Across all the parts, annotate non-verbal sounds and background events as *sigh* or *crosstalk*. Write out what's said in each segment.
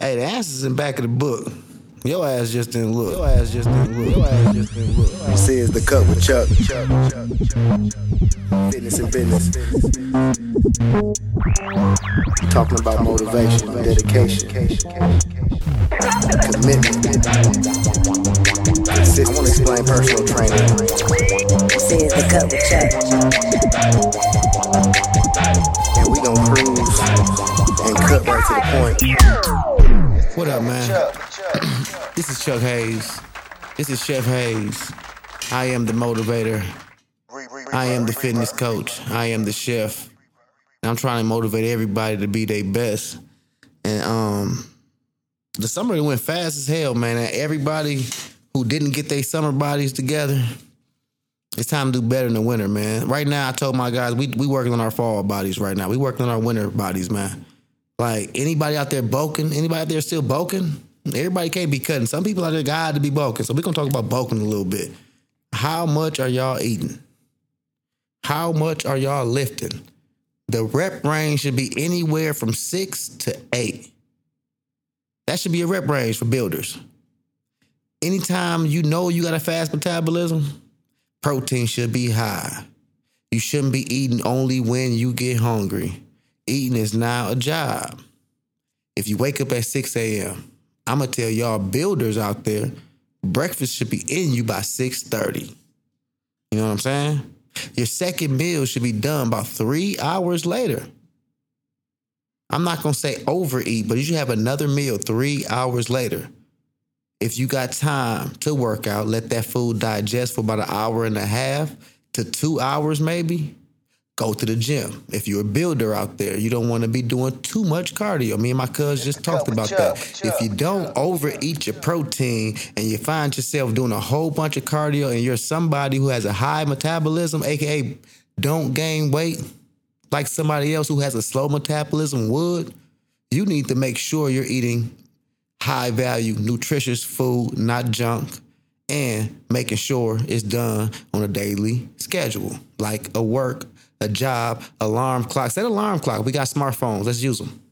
Hey, the answer's in back of the book. Your ass just didn't look. Your ass just didn't look. Your ass just didn't look. This is the cut with Chuck. Fitness and business. Talking about motivation, dedication, commitment. Consist- I want to explain personal training. This is the cut with Chuck. And we gonna cruise and cut right to the point. What up, man? this is Chuck Hayes. This is Chef Hayes. I am the motivator. I am the fitness coach. I am the chef. And I'm trying to motivate everybody to be their best. And um, the summer went fast as hell, man. Everybody who didn't get their summer bodies together, it's time to do better in the winter, man. Right now, I told my guys we we working on our fall bodies right now. We working on our winter bodies, man. Like anybody out there bulking, anybody out there still bulking? Everybody can't be cutting. Some people out there got to be bulking. So we're gonna talk about bulking a little bit. How much are y'all eating? How much are y'all lifting? The rep range should be anywhere from six to eight. That should be a rep range for builders. Anytime you know you got a fast metabolism, protein should be high. You shouldn't be eating only when you get hungry. Eating is now a job. If you wake up at 6 a.m., I'm gonna tell y'all builders out there, breakfast should be in you by 6:30. You know what I'm saying? Your second meal should be done about three hours later. I'm not gonna say overeat, but you should have another meal three hours later. If you got time to work out, let that food digest for about an hour and a half to two hours, maybe. Go to the gym. If you're a builder out there, you don't want to be doing too much cardio. Me and my cuz just talked about that. If you don't overeat your protein and you find yourself doing a whole bunch of cardio and you're somebody who has a high metabolism, aka don't gain weight, like somebody else who has a slow metabolism would, you need to make sure you're eating high value, nutritious food, not junk, and making sure it's done on a daily schedule, like a work, a job, alarm clock. Set alarm clock. We got smartphones. Let's use them.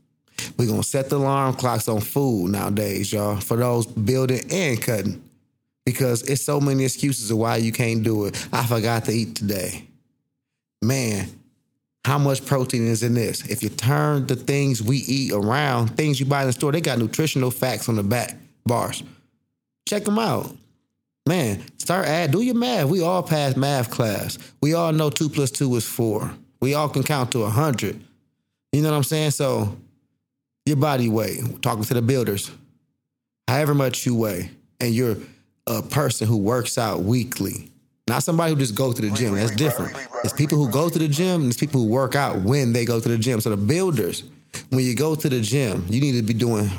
We're gonna set the alarm clocks on food nowadays, y'all, for those building and cutting. Because it's so many excuses of why you can't do it. I forgot to eat today. Man, how much protein is in this? If you turn the things we eat around, things you buy in the store, they got nutritional facts on the back bars. Check them out. Man, start add, do your math. We all pass math class. We all know two plus two is four. We all can count to a hundred. You know what I'm saying? So your body weight, talking to the builders, however much you weigh, and you're a person who works out weekly. Not somebody who just go to the gym. That's different. It's people who go to the gym and it's people who work out when they go to the gym. So the builders, when you go to the gym, you need to be doing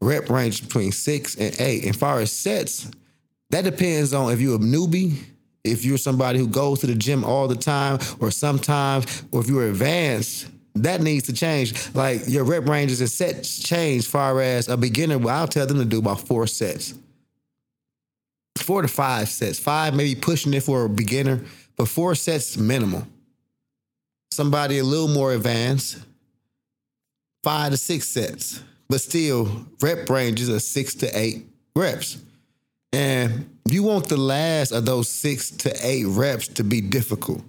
rep range between six and eight. And far as sets, that depends on if you're a newbie, if you're somebody who goes to the gym all the time, or sometimes, or if you're advanced. That needs to change. Like your rep ranges and sets change. Far as a beginner, well, I'll tell them to do about four sets four to five sets. Five, maybe pushing it for a beginner, but four sets minimal. Somebody a little more advanced, five to six sets, but still rep ranges of six to eight reps. And you want the last of those six to eight reps to be difficult.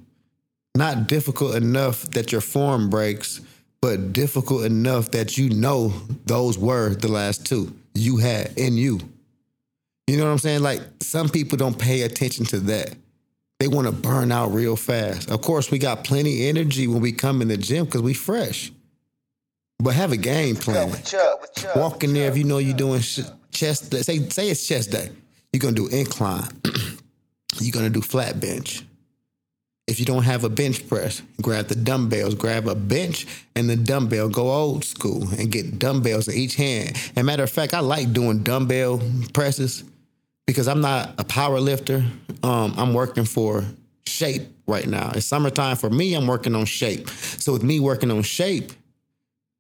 Not difficult enough that your form breaks, but difficult enough that you know those were the last two you had in you. You know what I'm saying? Like some people don't pay attention to that. They want to burn out real fast. Of course, we got plenty of energy when we come in the gym because we fresh. But have a game plan. Walk in there if you know you're doing sh- chest day. Say, say it's chest day. You're going to do incline. *clears throat* you're going to do flat bench. If you don't have a bench press, grab the dumbbells, grab a bench and the dumbbell, go old school and get dumbbells in each hand. And matter of fact, I like doing dumbbell presses because I'm not a power lifter. Um, I'm working for shape right now. It's summertime for me. I'm working on shape. So with me working on shape,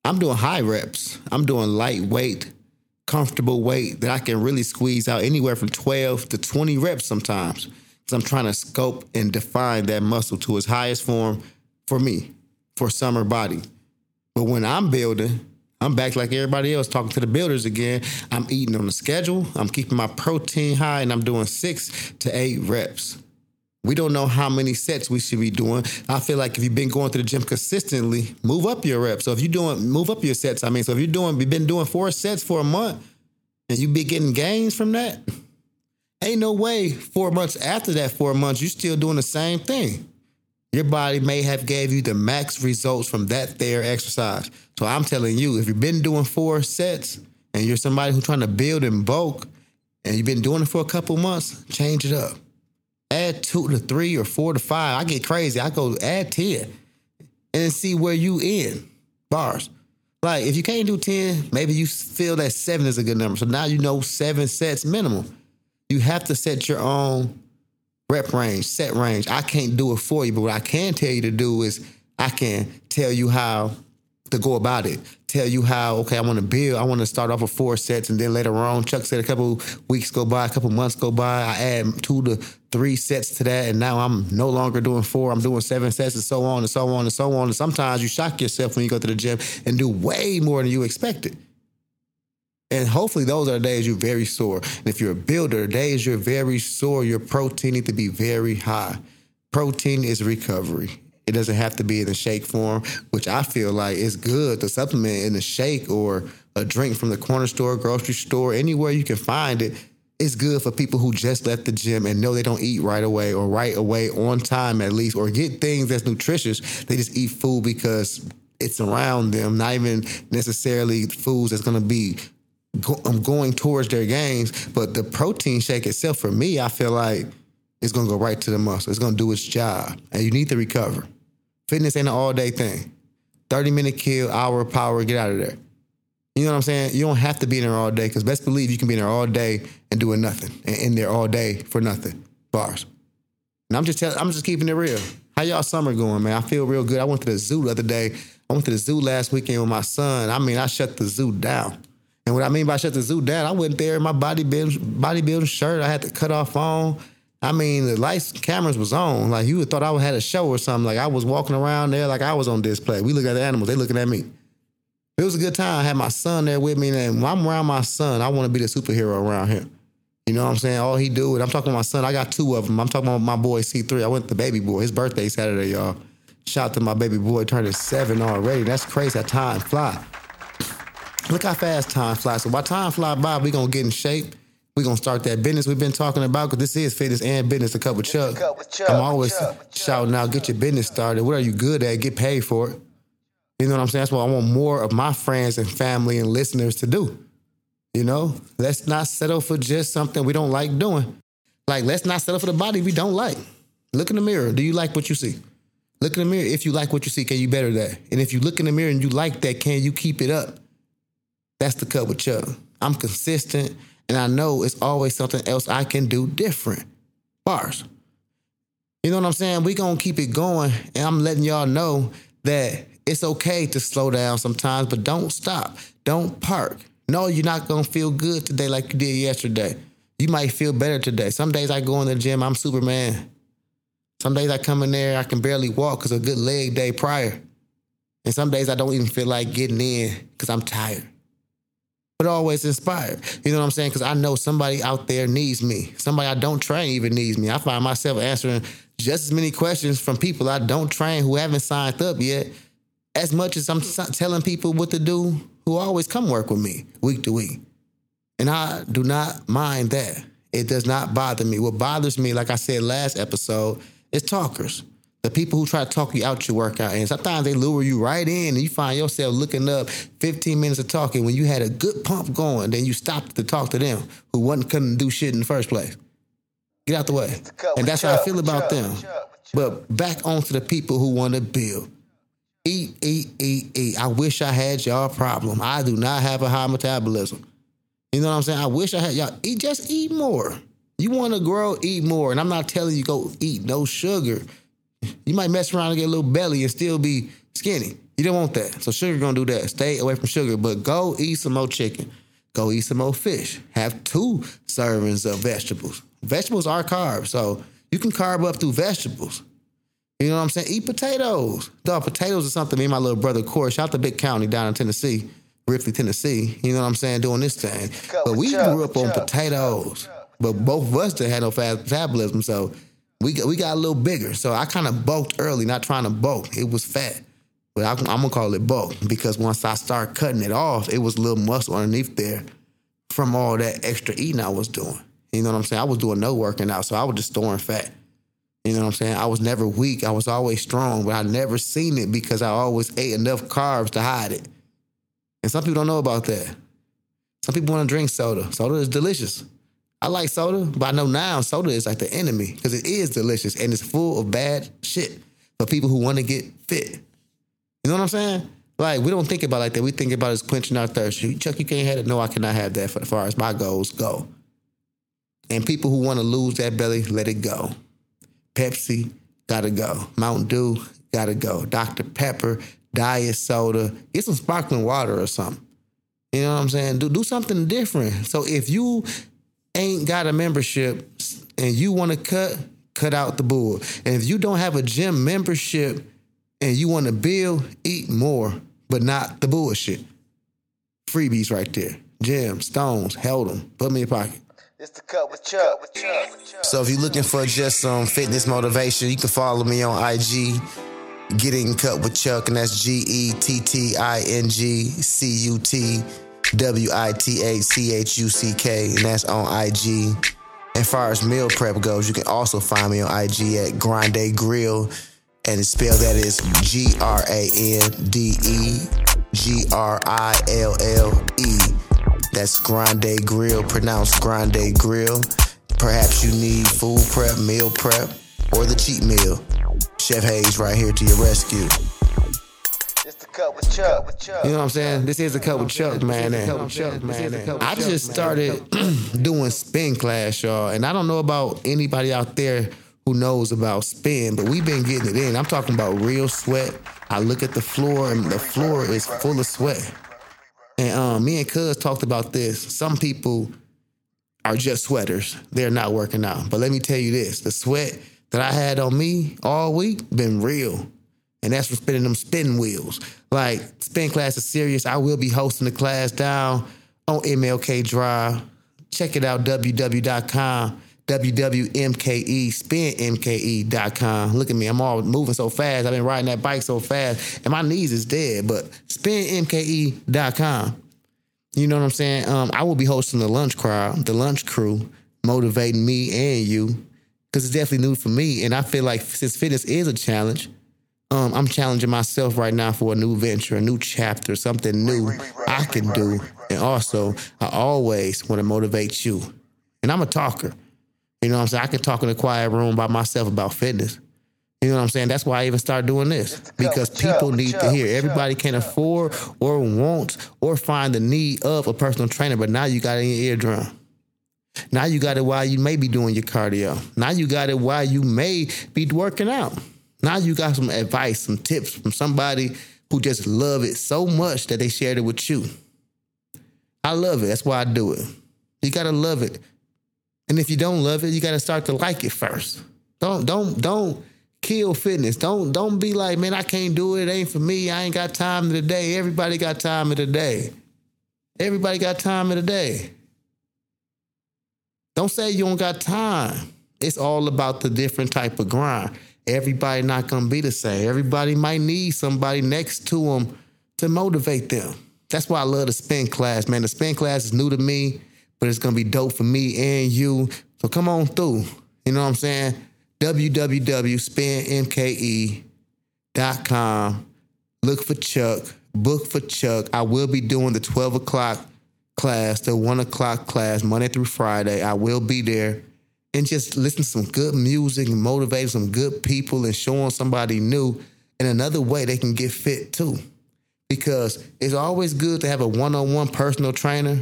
I'm doing high reps. I'm doing lightweight, comfortable weight that I can really squeeze out anywhere from 12 to 20 reps sometimes. Because I'm trying to scope and define that muscle to its highest form for me, for summer body. But when I'm building, I'm back like everybody else, talking to the builders again. I'm eating on the schedule. I'm keeping my protein high, and I'm doing six to eight reps. We don't know how many sets we should be doing. I feel like if you've been going to the gym consistently, move up your reps. So if you're doing, move up your sets. I mean, so if you're doing, you've been doing four sets for a month, and you be getting gains from that, ain't no way four months after that four months you're still doing the same thing. Your body may have gave you the max results from that there exercise. So I'm telling you, if you've been doing four sets and you're somebody who's trying to build in bulk and you've been doing it for a couple months, change it up. Add two to three or four to five. I get crazy. I go add 10 and see where you in bars. Like if you can't do 10, maybe you feel that seven is a good number. So now you know seven sets minimum. You have to set your own rep range, set range. I can't do it for you, but what I can tell you to do is I can tell you how to go about it. Tell you how, okay, I want to build. I want to start off with four sets and then later on, Chuck said a couple weeks go by, a couple months go by, I add two to three sets to that. And now I'm no longer doing four, I'm doing seven sets and so on and so on and so on. And sometimes you shock yourself when you go to the gym and do way more than you expected. And hopefully those are days you're very sore. And if you're a builder, days you're very sore, your protein need to be very high. Protein is recovery. It doesn't have to be in a shake form, which I feel like is good to supplement in a shake or a drink from the corner store, grocery store, anywhere you can find it. It's good for people who just left the gym and know they don't eat right away or right away on time at least, or get things that's nutritious. They just eat food because it's around them, not even necessarily foods that's gonna be go, I'm going towards their gains. But the protein shake itself, for me, I feel like it's gonna go right to the muscle. It's gonna do its job, and you need to recover. Fitness ain't an all day thing. 30 minute kill, hour power, get out of there. You know what I'm saying? You don't have to be in there all day because best believe you can be in there all day and doing nothing and in there all day for nothing. Bars. And I'm just telling, I'm just keeping it real. How y'all summer going, man? I feel real good. I went to the zoo the other day. I went to the zoo last weekend with my son. I mean, I shut the zoo down. And what I mean by shut the zoo down, I went there in my bodybuilding bodybuilding shirt. I had to cut off on. I mean, the lights, cameras was on. Like you would thought I had a show or something. Like I was walking around there like I was on display. We look at the animals, they looking at me. It was a good time. I had my son there with me, and when I'm around my son, I want to be the superhero around him. You know what I'm saying? All he do, and I'm talking about my son. I got two of them. I'm talking about my boy C3. I went to the baby boy. His birthday Saturday, y'all. Shout out to my baby boy, turning seven already. That's crazy. That time fly. Look how fast time flies. So by time fly by, we gonna get in shape. we gonna start that business we've been talking about because this is fitness and business. A couple Chuck. Chuck. I'm always Chuck, shouting out, get your business started. What are you good at? Get paid for it. You know what I'm saying? That's what I want more of my friends and family and listeners to do. You know, let's not settle for just something we don't like doing. Like, let's not settle for the body we don't like. Look in the mirror. Do you like what you see? Look in the mirror. If you like what you see, can you better that? And if you look in the mirror and you like that, can you keep it up? That's the cut with Chuck. I'm consistent and I know it's always something else I can do different. Bars. You know what I'm saying? We gonna keep it going, and I'm letting y'all know that it's okay to slow down sometimes, but don't stop. Don't park. No, you're not gonna feel good today like you did yesterday. You might feel better today. Some days I go in the gym, I'm Superman. Some days I come in there, I can barely walk because a good leg day prior. And some days I don't even feel like getting in because I'm tired but always inspired. You know what I'm saying? Because I know somebody out there needs me. Somebody I don't train even needs me. I find myself answering just as many questions from people I don't train who haven't signed up yet, as much as I'm telling people what to do who always come work with me week to week. And I do not mind that. It does not bother me. What bothers me, like I said last episode, is talkers. The people who try to talk you out your workout, and sometimes they lure you right in, and you find yourself looking up 15 minutes of talking when you had a good pump going. Then you stopped to talk to them who wasn't couldn't do shit in the first place. Get out the way, and that's how I feel about them. But back onto the people who want to build. Eat, eat, eat, eat. I wish I had y'all problem. I do not have a high metabolism. You know what I'm saying? I wish I had y'all eat. Just eat more. You want to grow, eat more. And I'm not telling you go eat no sugar. You might mess around and get a little belly and still be skinny. You don't want that. So sugar gonna do that. Stay away from sugar, but go eat some more chicken. Go eat some more fish. Have two servings of vegetables. Vegetables are carbs, so you can carb up through vegetables. You know what I'm saying? Eat potatoes. Dog, potatoes is something me and my little brother Corey, shout out to Big County down in Tennessee, Ripley, Tennessee. You know what I'm saying? Doing this thing. But we grew up on potatoes. But both of us didn't have no fat metabolism, so we got, we got a little bigger. So I kind of bulked early, not trying to bulk. It was fat. But I, I'm gonna call it bulk because once I start cutting it off, it was a little muscle underneath there from all that extra eating I was doing. You know what I'm saying? I was doing no working out, so I was just storing fat. You know what I'm saying? I was never weak. I was always strong, but I never seen it because I always ate enough carbs to hide it. And some people don't know about that. Some people want to drink soda. Soda is delicious. I like soda, but I know now soda is like the enemy because it is delicious and it's full of bad shit for people who want to get fit. You know what I'm saying? Like we don't think about like that. We think about it as quenching our thirst. Chuck, you can't have it. No, I cannot have that. For as far as my goals go, and people who want to lose that belly, let it go. Pepsi, gotta go. Mountain Dew, gotta go. Dr. Pepper, diet soda, get some sparkling water or something. You know what I'm saying? Do do something different. So if you ain't got a membership and you want to cut, cut out the bull. And if you don't have a gym membership and you want to build, eat more, but not the bullshit. Freebies right there. Gym, stones, held them, put them in your pocket. It's the cut with Chuck. With Chuck. So if you're looking for just some fitness motivation, you can follow me on IG, Getting Cut with Chuck, and that's G E T T I N G C U T W I T H C H U C K, and that's on IG. And far as meal prep goes, you can also find me on IG at Grande Grille, and it's spelled that is G R A N D E G R I L L E. That's Grande Grille, pronounced Grande Grill. Perhaps you need food prep, meal prep, or the cheat meal. Chef Hayes right here to your rescue. It's with Chuck. With Chuck. You know what I'm saying? This is a cup with Chuck, man. and I just started *clears throat* doing spin class, y'all, and I don't know about anybody out there who knows about spin, but we've been getting it in. I'm talking about real sweat. I look at the floor, and the floor is full of sweat. And um, me and Cuz talked about this. Some people are just sweaters. They're not working out. But let me tell you this: the sweat that I had on me all week been real. And that's for spinning them spin wheels. Like spin class is serious. I will be hosting the class down on MLK Drive. Check it out, www.com, WWMKE, spinmke.com. Look at me, I'm all moving so fast. I've been riding that bike so fast, and my knees is dead, but spinmke.com. You know what I'm saying? Um, I will be hosting the lunch crowd, the lunch crew, motivating me and you, because it's definitely new for me. And I feel like since fitness is a challenge, um, I'm challenging myself right now for a new venture, a new chapter, something new I can do. And also, I always want to motivate you. And I'm a talker. You know what I'm saying? I can talk in a quiet room by myself about fitness. You know what I'm saying? That's why I even started doing this because people need to hear. Everybody can't afford or want or find the need of a personal trainer, but now you got it in your eardrum. Now you got it while you may be doing your cardio. Now you got it while you may be working out. Now you got some advice, some tips from somebody who just love it so much that they shared it with you. I love it. That's why I do it. You gotta love it. And if you don't love it, you gotta start to like it first. Don't don't don't kill fitness. Don't don't be like, man, I can't do it. It ain't for me. I ain't got time of the day. Everybody got time of the day. Everybody got time of the day. Don't say you don't got time. It's all about the different type of grind. Everybody not gonna be the same. Everybody might need somebody next to them to motivate them. That's why I love the spin class, man. The spin class is new to me, but it's gonna be dope for me and you. So come on through. You know what I'm saying? www.spinmke.com. Look for Chuck. Book for Chuck. I will be doing the 12 o'clock class, the 1 o'clock class, Monday through Friday. I will be there and just listen to some good music and motivate some good people and showing somebody new in another way they can get fit too. Because it's always good to have a one on one personal trainer.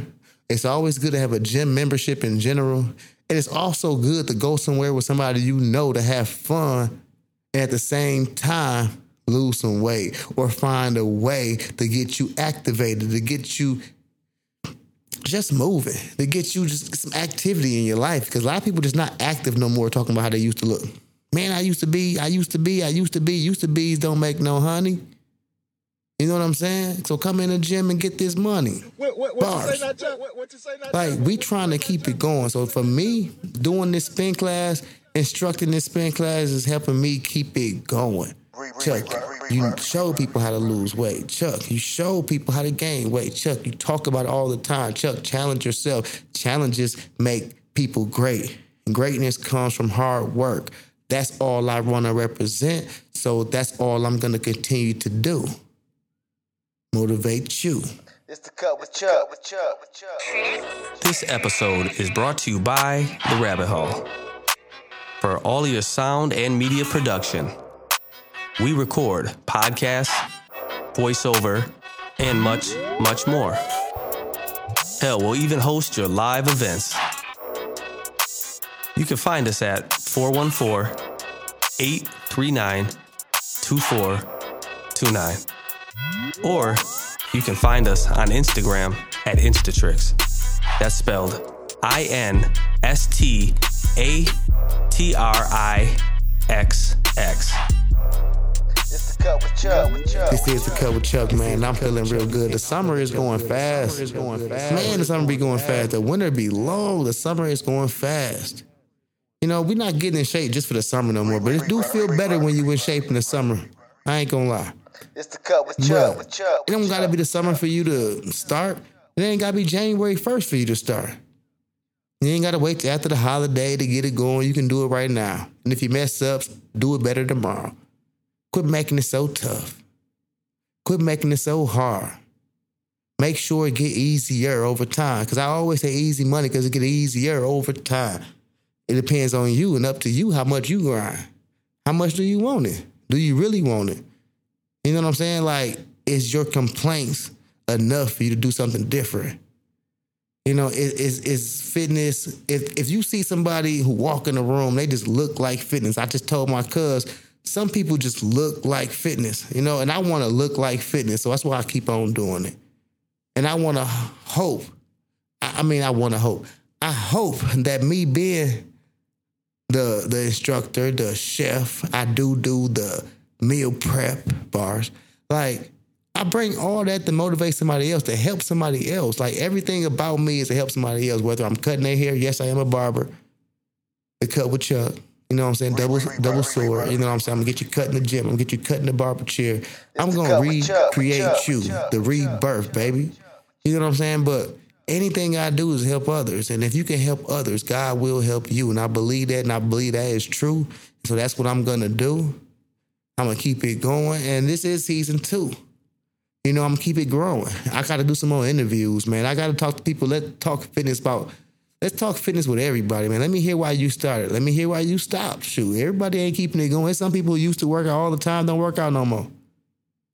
It's always good to have a gym membership in general. And it's also good to go somewhere with somebody you know to have fun and at the same time lose some weight or find a way to get you activated, to get you just moving, to get you just some activity in your life. Because a lot of people just not active no more talking about how they used to look. Man, I used to be, I used to be, I used to be, used to be's don't make no honey. You know what I'm saying? So come in the gym and get this money. What, what, what you say now, Chuck? What, what you say now, Like we trying to keep it going. So for me, doing this spin class, instructing this spin class is helping me keep it going. Chuck, you show people how to lose weight. Chuck, you show people how to gain weight. Chuck, you talk about it all the time. Chuck, challenge yourself. Challenges make people great. And greatness comes from hard work. That's all I want to represent. So that's all I'm going to continue to do. Motivate you. It's the cut with Chuck. With Chuck. With Chuck. This episode is brought to you by The Rabbit Hole. For all your sound and media production, we record podcasts, voiceover, and much, much more. Hell, we'll even host your live events. You can find us at 414 839 2429. Or you can find us on Instagram at Instatrixx. That's spelled I N S T A T R I X X. This is the cut with Chuck, man. I'm feeling real good. The summer is going fast. Man, the summer be going fast. The winter be low. The summer is going fast. You know, we're not getting in shape just for the summer no more, but it do feel better when you in shape in the summer. I ain't gonna lie. It's the cut with Chuck. With Chuck. it don't gotta be the summer for you to start. It ain't gotta be January 1st for you to start. You ain't gotta wait till after the holiday to get it going. You can do it right now. And if you mess up, do it better tomorrow. Quit making it so tough. Quit making it so hard. Make sure it get easier over time. Cause I always say easy money because it get easier over time. It depends on you and up to you how much you grind. How much do you want it? Do you really want it? You know what I'm saying? Like, is your complaints enough for you to do something different? You know, is is, fitness? If if you see somebody who walk in the room, they just look like fitness. I just told my cuz some people just look like fitness, you know, and I want to look like fitness, so that's why I keep on doing it. And I want to hope. I mean, I want to hope. I hope that me being the the instructor, the chef. I do do the meal prep bars. Like I bring all that to motivate somebody else, to help somebody else. Like everything about me is to help somebody else. Whether I'm cutting their hair, yes, I am a barber. The cut with Chuck. You know what I'm saying? Double double sword. You know what I'm saying? I'm gonna get you cut in the gym. I'm gonna get you cut in the barber chair. I'm gonna recreate you, the rebirth, baby. You know what I'm saying? But anything I do is help others. And if you can help others, God will help you. And I believe that, and I believe that is true. So that's what I'm gonna do. I'm gonna keep it going. And this is season two. You know, I'm gonna keep it growing. I gotta do some more interviews, man. I gotta talk to people. Let's talk fitness about let's talk fitness with everybody, man. Let me hear why you started. Let me hear why you stopped. Shoot, everybody ain't keeping it going. There's some people who used to work out all the time, don't work out no more.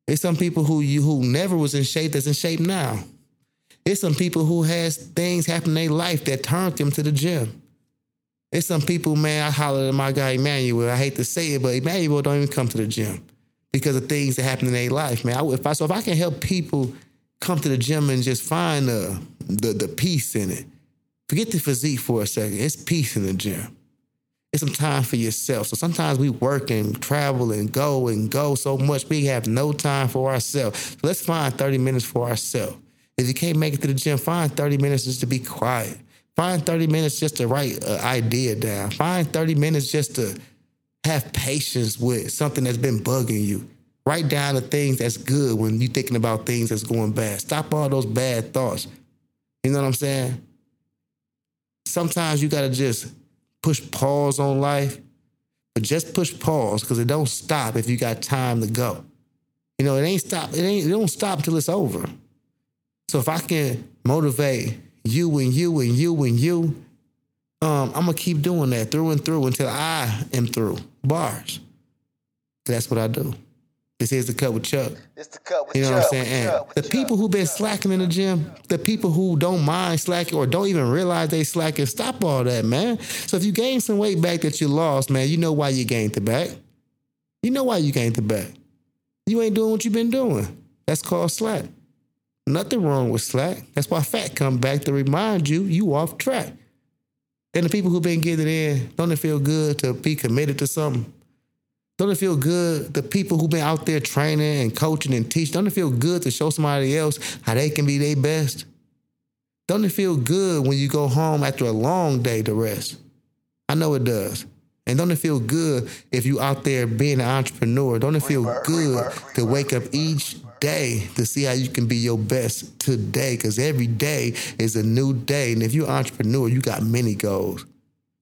There's some people who you who never was in shape that's in shape now. There's some people who has things happen in their life that turned them to the gym. There's some people, man, I hollered at my guy Emmanuel. I hate to say it, but Emmanuel don't even come to the gym because of things that happen in their life, man. I, if I so if I can help people come to the gym and just find the the, the peace in it, forget the physique for a second. It's peace in the gym. It's some time for yourself. So sometimes we work and travel and go and go so much we have no time for ourselves. So let's find 30 minutes for ourselves. If you can't make it to the gym, find 30 minutes just to be quiet. Find 30 minutes just to write an idea down. Find 30 minutes just to have patience with something that's been bugging you. Write down the things that's good when you're thinking about things that's going bad. Stop all those bad thoughts. You know what I'm saying? Sometimes you gotta just push pause on life, but just push pause because it don't stop if you got time to go. You know, it ain't stop. It ain't. It don't stop till it's over. So if I can motivate you and you and you and you, um, I'm gonna keep doing that through and through until I am through. Bars. That's what I do. This is the cut with Chuck. It's the cut with You know Chuck. what I'm saying? Chuck, the Chuck. people who been slacking in the gym, the people who don't mind slacking or don't even realize they slacking, stop all that, man. So if you gain some weight back that you lost, man, you know why you gained it back. You know why you gained it back. You ain't doing what you've been doing. That's called slack. Nothing wrong with slack. That's why fat come back to remind you you off track. And the people who been getting it in, don't it feel good to be committed to something? Don't it feel good? The people who've been out there training and coaching and teaching, don't it feel good to show somebody else how they can be their best? Don't it feel good when you go home after a long day to rest? I know it does. And don't it feel good if you out there being an entrepreneur? Don't it feel good to wake up each day to see how you can be your best today? Because every day is a new day. And if you're an entrepreneur, you got many goals.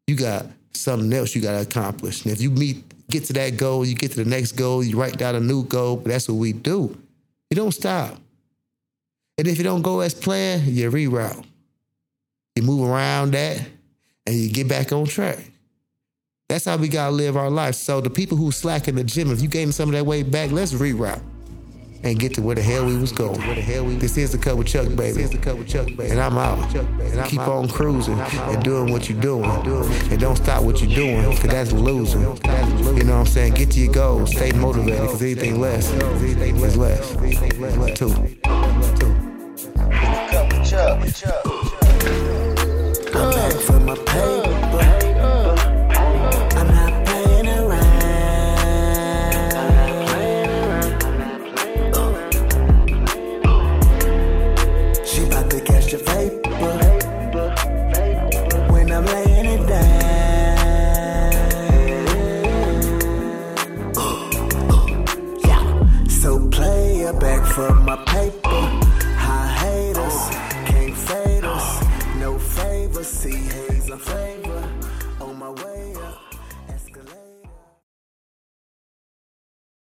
You got something else you got to accomplish. And if you meet, get to that goal, you get to the next goal, you write down a new goal. But that's what we do. You don't stop. And if you don't go as planned, you reroute. You move around that and you get back on track. That's how we gotta live our life. So the people who slack in the gym, if you gain some of that weight back, let's reroute and get to where the hell we was going. Where the hell we this is the cup with Chuck, baby. This is the cup with Chuck, baby. And I'm out. And I keep on cruising and doing what you're doing. And don't stop what you're doing, because that's losing. You know what I'm saying? Get to your goals. Stay motivated, because anything less is less. Too.